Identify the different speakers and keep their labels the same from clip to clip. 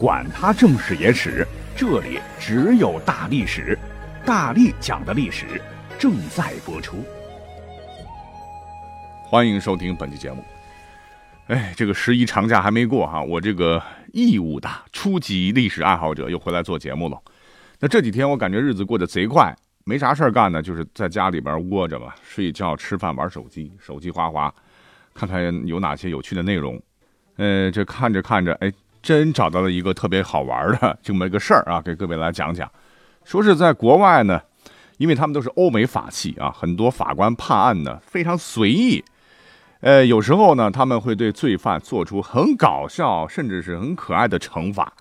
Speaker 1: 管他正史野史，这里只有大历史，大力讲的历史正在播出。
Speaker 2: 欢迎收听本期节目。哎，这个十一长假还没过哈，我这个义务的初级历史爱好者又回来做节目了。那这几天我感觉日子过得贼快，没啥事儿干呢，就是在家里边窝着吧，睡觉、吃饭、玩手机，手机哗哗，看看有哪些有趣的内容。呃，这看着看着，哎。真找到了一个特别好玩的这么一个事儿啊，给各位来讲讲。说是在国外呢，因为他们都是欧美法系啊，很多法官判案呢非常随意。呃，有时候呢，他们会对罪犯做出很搞笑甚至是很可爱的惩罚。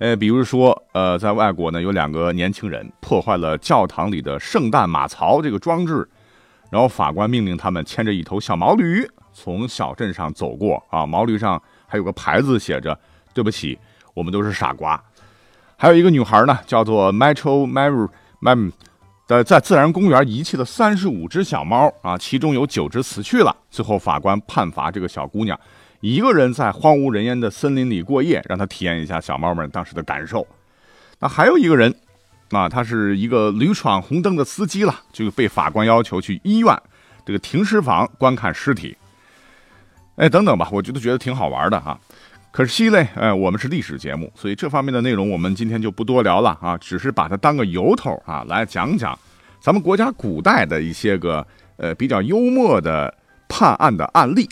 Speaker 2: 呃，比如说，呃，在外国呢，有两个年轻人破坏了教堂里的圣诞马槽这个装置，然后法官命令他们牵着一头小毛驴从小镇上走过啊，毛驴上还有个牌子写着。对不起，我们都是傻瓜。还有一个女孩呢，叫做 Metro Mary Mam 的，在自然公园遗弃了三十五只小猫啊，其中有九只死去了。最后法官判罚这个小姑娘一个人在荒无人烟的森林里过夜，让她体验一下小猫们当时的感受。那还有一个人，啊，他是一个屡闯红灯的司机了，就被法官要求去医院这个停尸房观看尸体。哎，等等吧，我觉得觉得挺好玩的哈。可惜嘞，哎，我们是历史节目，所以这方面的内容我们今天就不多聊了啊，只是把它当个由头啊，来讲讲咱们国家古代的一些个呃比较幽默的判案的案例。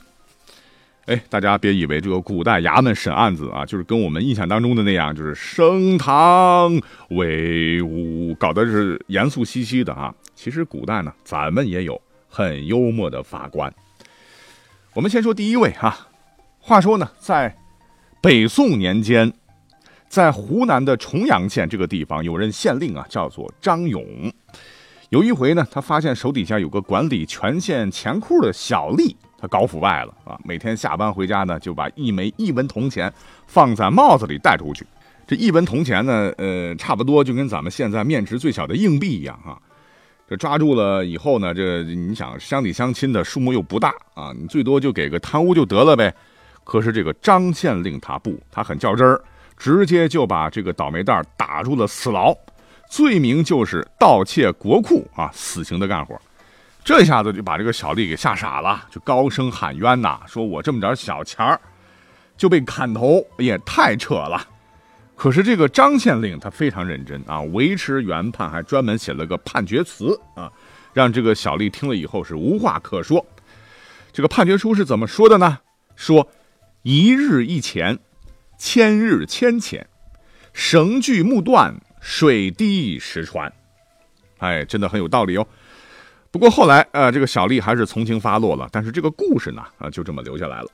Speaker 2: 哎，大家别以为这个古代衙门审案子啊，就是跟我们印象当中的那样，就是升堂威武，搞的是严肃兮兮的啊。其实古代呢，咱们也有很幽默的法官。我们先说第一位哈，话说呢，在北宋年间，在湖南的重阳县这个地方，有任县令啊，叫做张勇。有一回呢，他发现手底下有个管理全县钱库的小吏，他搞腐败了啊！每天下班回家呢，就把一枚一文铜钱放在帽子里带出去。这一文铜钱呢，呃，差不多就跟咱们现在面值最小的硬币一样啊。这抓住了以后呢，这你想乡里乡亲的数目又不大啊，你最多就给个贪污就得了呗。可是这个张县令他不，他很较真儿，直接就把这个倒霉蛋打入了死牢，罪名就是盗窃国库啊，死刑的干活。这下子就把这个小吏给吓傻了，就高声喊冤呐，说我这么点小钱儿就被砍头，也太扯了。可是这个张县令他非常认真啊，维持原判，还专门写了个判决词啊，让这个小吏听了以后是无话可说。这个判决书是怎么说的呢？说。一日一钱，千日千钱，绳锯木断，水滴石穿。哎，真的很有道理哦。不过后来，呃，这个小丽还是从轻发落了。但是这个故事呢，啊，就这么留下来了。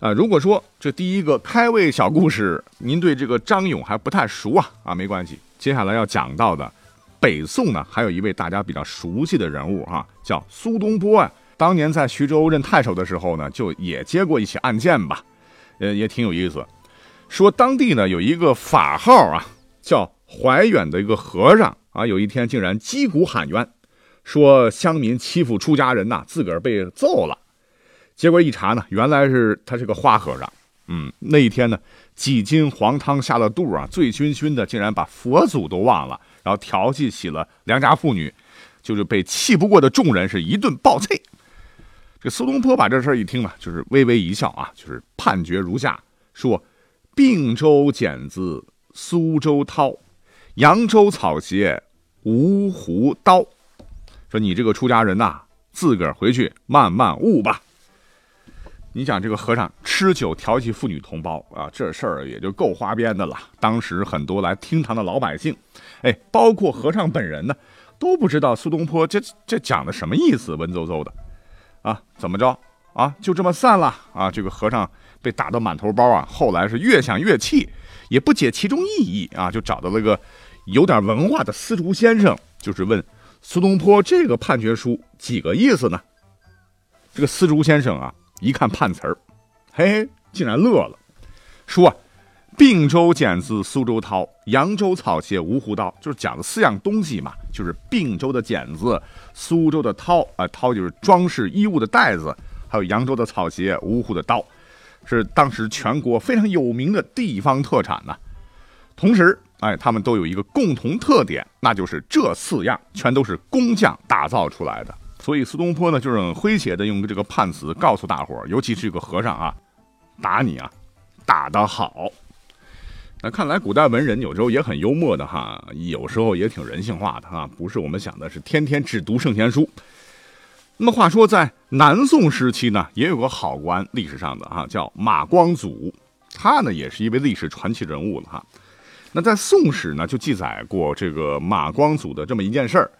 Speaker 2: 啊，如果说这第一个开胃小故事，您对这个张勇还不太熟啊，啊，没关系。接下来要讲到的，北宋呢，还有一位大家比较熟悉的人物哈，叫苏东坡啊。当年在徐州任太守的时候呢，就也接过一起案件吧，呃，也挺有意思。说当地呢有一个法号啊叫怀远的一个和尚啊，有一天竟然击鼓喊冤，说乡民欺负出家人呐，自个儿被揍了。结果一查呢，原来是他是个花和尚。嗯，那一天呢，几斤黄汤下了肚啊，醉醺醺的，竟然把佛祖都忘了，然后调戏起了良家妇女，就是被气不过的众人是一顿暴揍。这苏东坡把这事儿一听呢，就是微微一笑啊，就是判决如下：说，并州剪子苏州涛，扬州草鞋芜湖刀。说你这个出家人呐，自个儿回去慢慢悟吧。你想这个和尚吃酒调戏妇女同胞啊，这事儿也就够花边的了。当时很多来听堂的老百姓，哎，包括和尚本人呢，都不知道苏东坡这这讲的什么意思，文绉绉的。啊，怎么着啊？就这么散了啊？这个和尚被打得满头包啊！后来是越想越气，也不解其中意义啊，就找到了个有点文化的司竹先生，就是问苏东坡这个判决书几个意思呢？这个司竹先生啊，一看判词儿，嘿，竟然乐了，说。并州剪子苏州涛，扬州草鞋芜湖刀，就是讲的四样东西嘛，就是并州的剪子，苏州的涛啊，涛就是装饰衣物的袋子，还有扬州的草鞋，芜湖的刀。是当时全国非常有名的地方特产呢。同时，哎，他们都有一个共同特点，那就是这四样全都是工匠打造出来的。所以苏东坡呢，就是很诙谐的用这个判词告诉大伙，尤其是这个和尚啊，打你啊，打得好。那看来古代文人有时候也很幽默的哈，有时候也挺人性化的哈，不是我们想的是天天只读圣贤书。那么话说，在南宋时期呢，也有个好官，历史上的哈，叫马光祖，他呢也是一位历史传奇人物了哈。那在宋史呢，就记载过这个马光祖的这么一件事儿，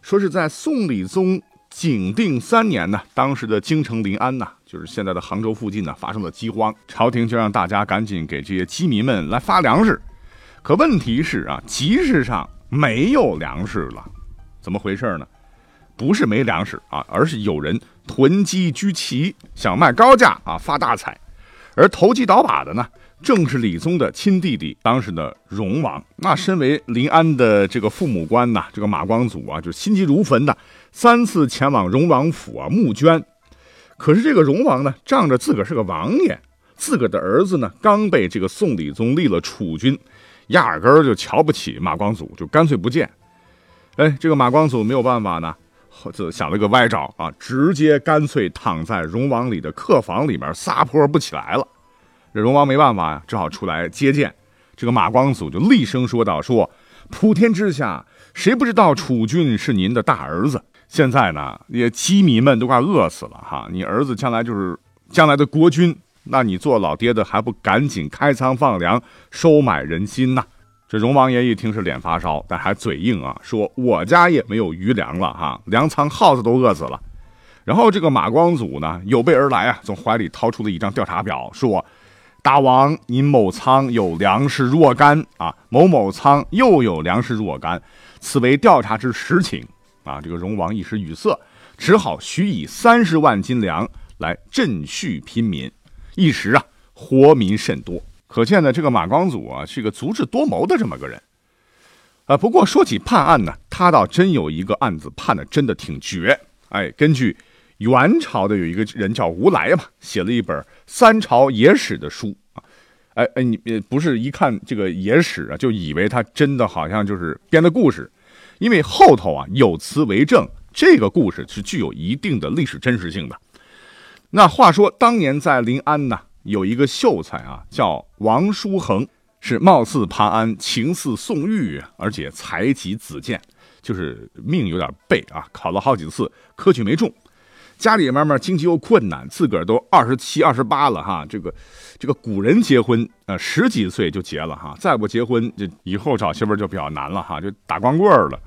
Speaker 2: 说是在宋理宗景定三年呢，当时的京城临安呐，就是现在的杭州附近呢，发生了饥荒，朝廷就让大家赶紧给这些饥民们来发粮食。可问题是啊，集市上没有粮食了，怎么回事呢？不是没粮食啊，而是有人囤积居奇，想卖高价啊发大财，而投机倒把的呢，正是李宗的亲弟弟，当时的荣王。那身为临安的这个父母官呐，这个马光祖啊，就心急如焚的三次前往荣王府啊募捐。可是这个荣王呢，仗着自个儿是个王爷，自个儿的儿子呢刚被这个宋理宗立了储君，压根儿就瞧不起马光祖，就干脆不见。哎，这个马光祖没有办法呢。就想了个歪招啊，直接干脆躺在荣王里的客房里面撒泼不起来了。这荣王没办法呀，只好出来接见。这个马光祖就厉声说道：“说普天之下，谁不知道储君是您的大儿子？现在呢，也饥民们都快饿死了哈！你儿子将来就是将来的国君，那你做老爹的还不赶紧开仓放粮，收买人心呐？”这荣王爷一听是脸发烧，但还嘴硬啊，说我家也没有余粮了哈，粮仓耗子都饿死了。然后这个马光祖呢，有备而来啊，从怀里掏出了一张调查表，说：“大王，您某仓有粮食若干啊，某某仓又有粮食若干，此为调查之实情啊。”这个荣王一时语塞，只好许以三十万斤粮来赈恤贫民，一时啊，活民甚多。可见呢，这个马光祖啊是个足智多谋的这么个人，啊，不过说起判案呢，他倒真有一个案子判的真的挺绝。哎，根据元朝的有一个人叫吴来嘛，写了一本《三朝野史》的书啊，哎哎，你不是一看这个野史啊，就以为他真的好像就是编的故事，因为后头啊有词为证，这个故事是具有一定的历史真实性的。那话说当年在临安呢。有一个秀才啊，叫王叔衡，是貌似潘安，情似宋玉，而且才及子建，就是命有点背啊，考了好几次，科举没中。家里慢慢经济又困难，自个儿都二十七、二十八了哈。这个这个古人结婚，呃，十几岁就结了哈，再不结婚，就以后找媳妇就比较难了哈，就打光棍了。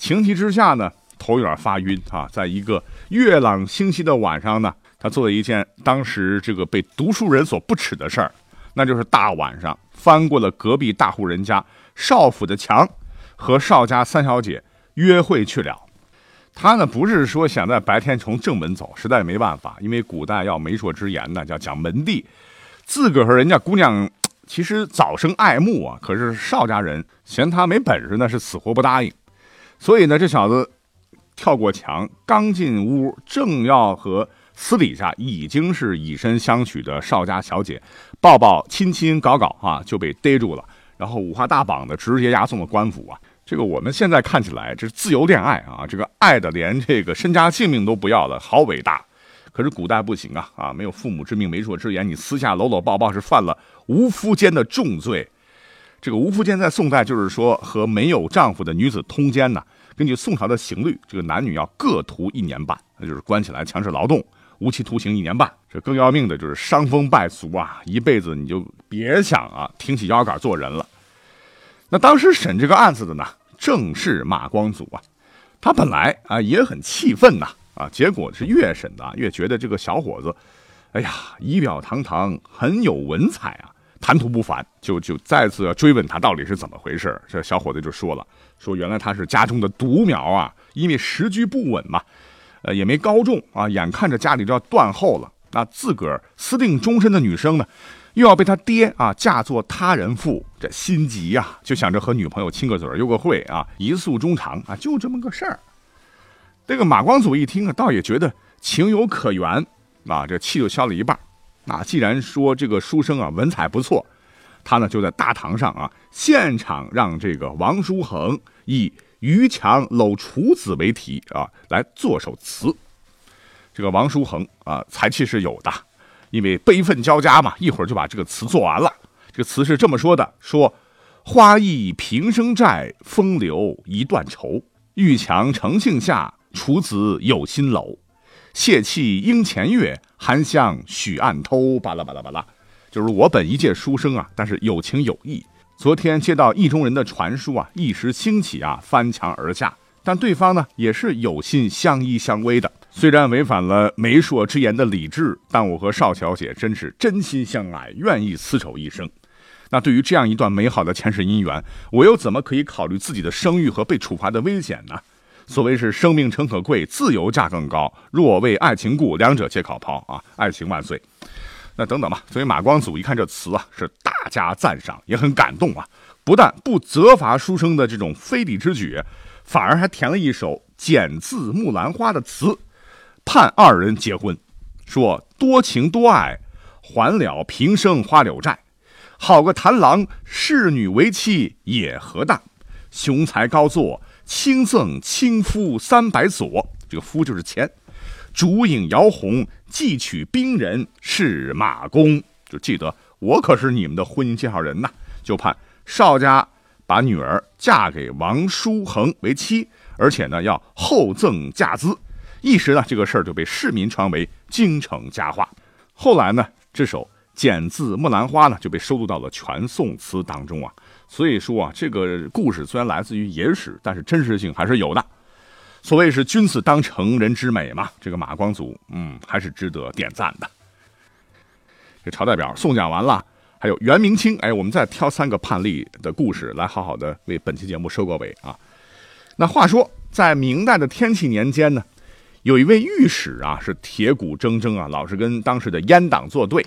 Speaker 2: 情急之下呢，头有点发晕啊，在一个月朗星稀的晚上呢。他做了一件当时这个被读书人所不耻的事儿，那就是大晚上翻过了隔壁大户人家少府的墙，和少家三小姐约会去了。他呢不是说想在白天从正门走，实在没办法，因为古代要媒妁之言呢，叫讲门第。自个和人家姑娘其实早生爱慕啊，可是少家人嫌他没本事呢，是死活不答应。所以呢，这小子跳过墙，刚进屋，正要和。私底下已经是以身相许的邵家小姐，抱抱亲亲搞搞啊，就被逮住了，然后五花大绑的直接押送了官府啊。这个我们现在看起来这是自由恋爱啊，这个爱的连这个身家性命都不要了，好伟大。可是古代不行啊啊，没有父母之命，媒妁之言，你私下搂搂抱抱是犯了无夫奸的重罪。这个吴福建在宋代就是说和没有丈夫的女子通奸呢。根据宋朝的刑律，这个男女要各徒一年半，那就是关起来强制劳动。无期徒刑一年半，这更要命的就是伤风败俗啊！一辈子你就别想啊，挺起腰杆做人了。那当时审这个案子的呢，正是马光祖啊。他本来啊也很气愤呐啊，结果是越审的越觉得这个小伙子，哎呀，仪表堂堂，很有文采啊，谈吐不凡，就就再次追问他到底是怎么回事。这小伙子就说了，说原来他是家中的独苗啊，因为时局不稳嘛。呃，也没高中啊，眼看着家里就要断后了，那自个儿私定终身的女生呢，又要被他爹啊嫁作他人妇，这心急呀，就想着和女朋友亲个嘴儿、幽个会啊，一诉衷肠啊，就这么个事儿。这个马光祖一听啊，倒也觉得情有可原啊，这气就消了一半。啊，既然说这个书生啊文采不错，他呢就在大堂上啊现场让这个王叔衡以“于强搂楚子”为题啊来做首词。这个王叔衡啊才气是有的，因为悲愤交加嘛，一会儿就把这个词做完了。这个词是这么说的：说花易平生债，风流一段愁。玉墙成庆下，楚子有新楼。谢气应前月，寒香许暗偷。巴拉巴拉巴拉，就是我本一介书生啊，但是有情有义。昨天接到意中人的传书啊，一时兴起啊，翻墙而下。但对方呢，也是有心相依相偎的。虽然违反了媒妁之言的理智，但我和邵小姐真是真心相爱，愿意厮守一生。那对于这样一段美好的前世姻缘，我又怎么可以考虑自己的声誉和被处罚的危险呢？所谓是生命诚可贵，自由价更高。若为爱情故，两者皆可抛啊！爱情万岁。那等等吧。所以马光祖一看这词啊，是大加赞赏，也很感动啊。不但不责罚书生的这种非礼之举，反而还填了一首简字木兰花的词，盼二人结婚，说多情多爱，还了平生花柳债。好个谭郎侍女为妻也何当？雄才高坐，轻赠清夫三百所。这个夫就是钱。烛影摇红，寄取兵人是马公。就记得我可是你们的婚姻介绍人呐。就盼邵家把女儿嫁给王叔衡为妻，而且呢要厚赠嫁资。一时呢这个事儿就被市民传为京城佳话。后来呢这首。简字木兰花呢就被收录到了全宋词当中啊，所以说啊，这个故事虽然来自于野史，但是真实性还是有的。所谓是君子当成人之美嘛，这个马光祖，嗯，还是值得点赞的。这朝代表宋讲完了，还有元明清，哎，我们再挑三个判例的故事来好好的为本期节目收个尾啊。那话说，在明代的天启年间呢，有一位御史啊，是铁骨铮铮啊，老是跟当时的阉党作对。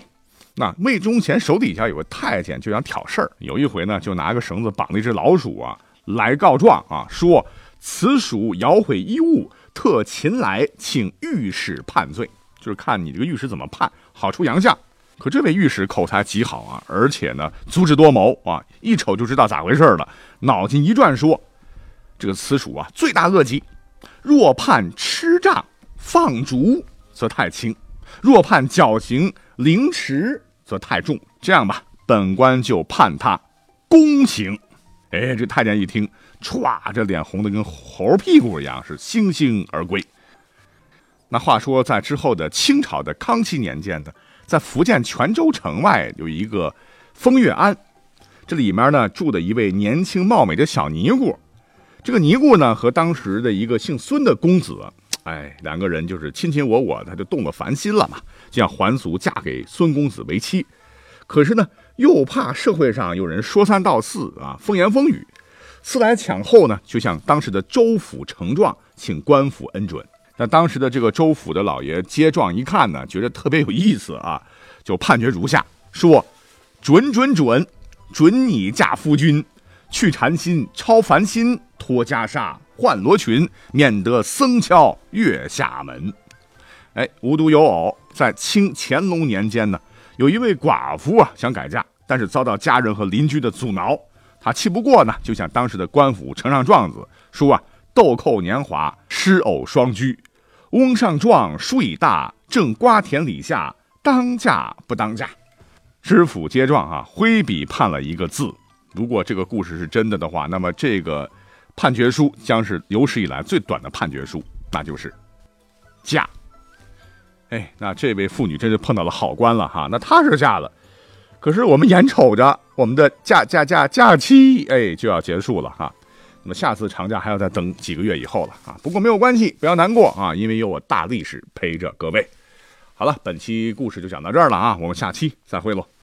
Speaker 2: 那魏忠贤手底下有个太监，就想挑事儿。有一回呢，就拿个绳子绑了一只老鼠啊，来告状啊，说此鼠咬毁衣物，特擒来请御史判罪，就是看你这个御史怎么判，好出洋相。可这位御史口才极好啊，而且呢，足智多谋啊，一瞅就知道咋回事了。脑筋一转，说这个此鼠啊，罪大恶极，若判吃杖放逐，则太轻；若判绞刑。凌迟则太重，这样吧，本官就判他宫刑。哎，这太监一听，歘，这脸红的跟猴屁股一样，是悻悻而归。那话说，在之后的清朝的康熙年间呢，在福建泉州城外有一个风月庵，这里面呢住的一位年轻貌美的小尼姑。这个尼姑呢和当时的一个姓孙的公子。哎，两个人就是卿卿我我，他就动了凡心了嘛，就想还俗嫁给孙公子为妻。可是呢，又怕社会上有人说三道四啊，风言风语，思来抢后呢，就向当时的州府呈状，请官府恩准。那当时的这个州府的老爷接状一看呢，觉得特别有意思啊，就判决如下：说准准准，准你嫁夫君，去禅心，超凡心，脱袈裟。换罗裙，免得僧敲月下门。哎，无独有偶，在清乾隆年间呢，有一位寡妇啊想改嫁，但是遭到家人和邻居的阻挠。她气不过呢，就向当时的官府呈上状子，说啊，豆蔻年华，失偶双居。翁上状书已大，正瓜田李下，当嫁不当嫁？知府接状啊，挥笔判了一个字。如果这个故事是真的的话，那么这个。判决书将是有史以来最短的判决书，那就是嫁。哎，那这位妇女真是碰到了好官了哈。那她是嫁了，可是我们眼瞅着我们的假假假假期哎就要结束了哈。那么下次长假还要再等几个月以后了啊。不过没有关系，不要难过啊，因为有我大历史陪着各位。好了，本期故事就讲到这儿了啊，我们下期再会喽。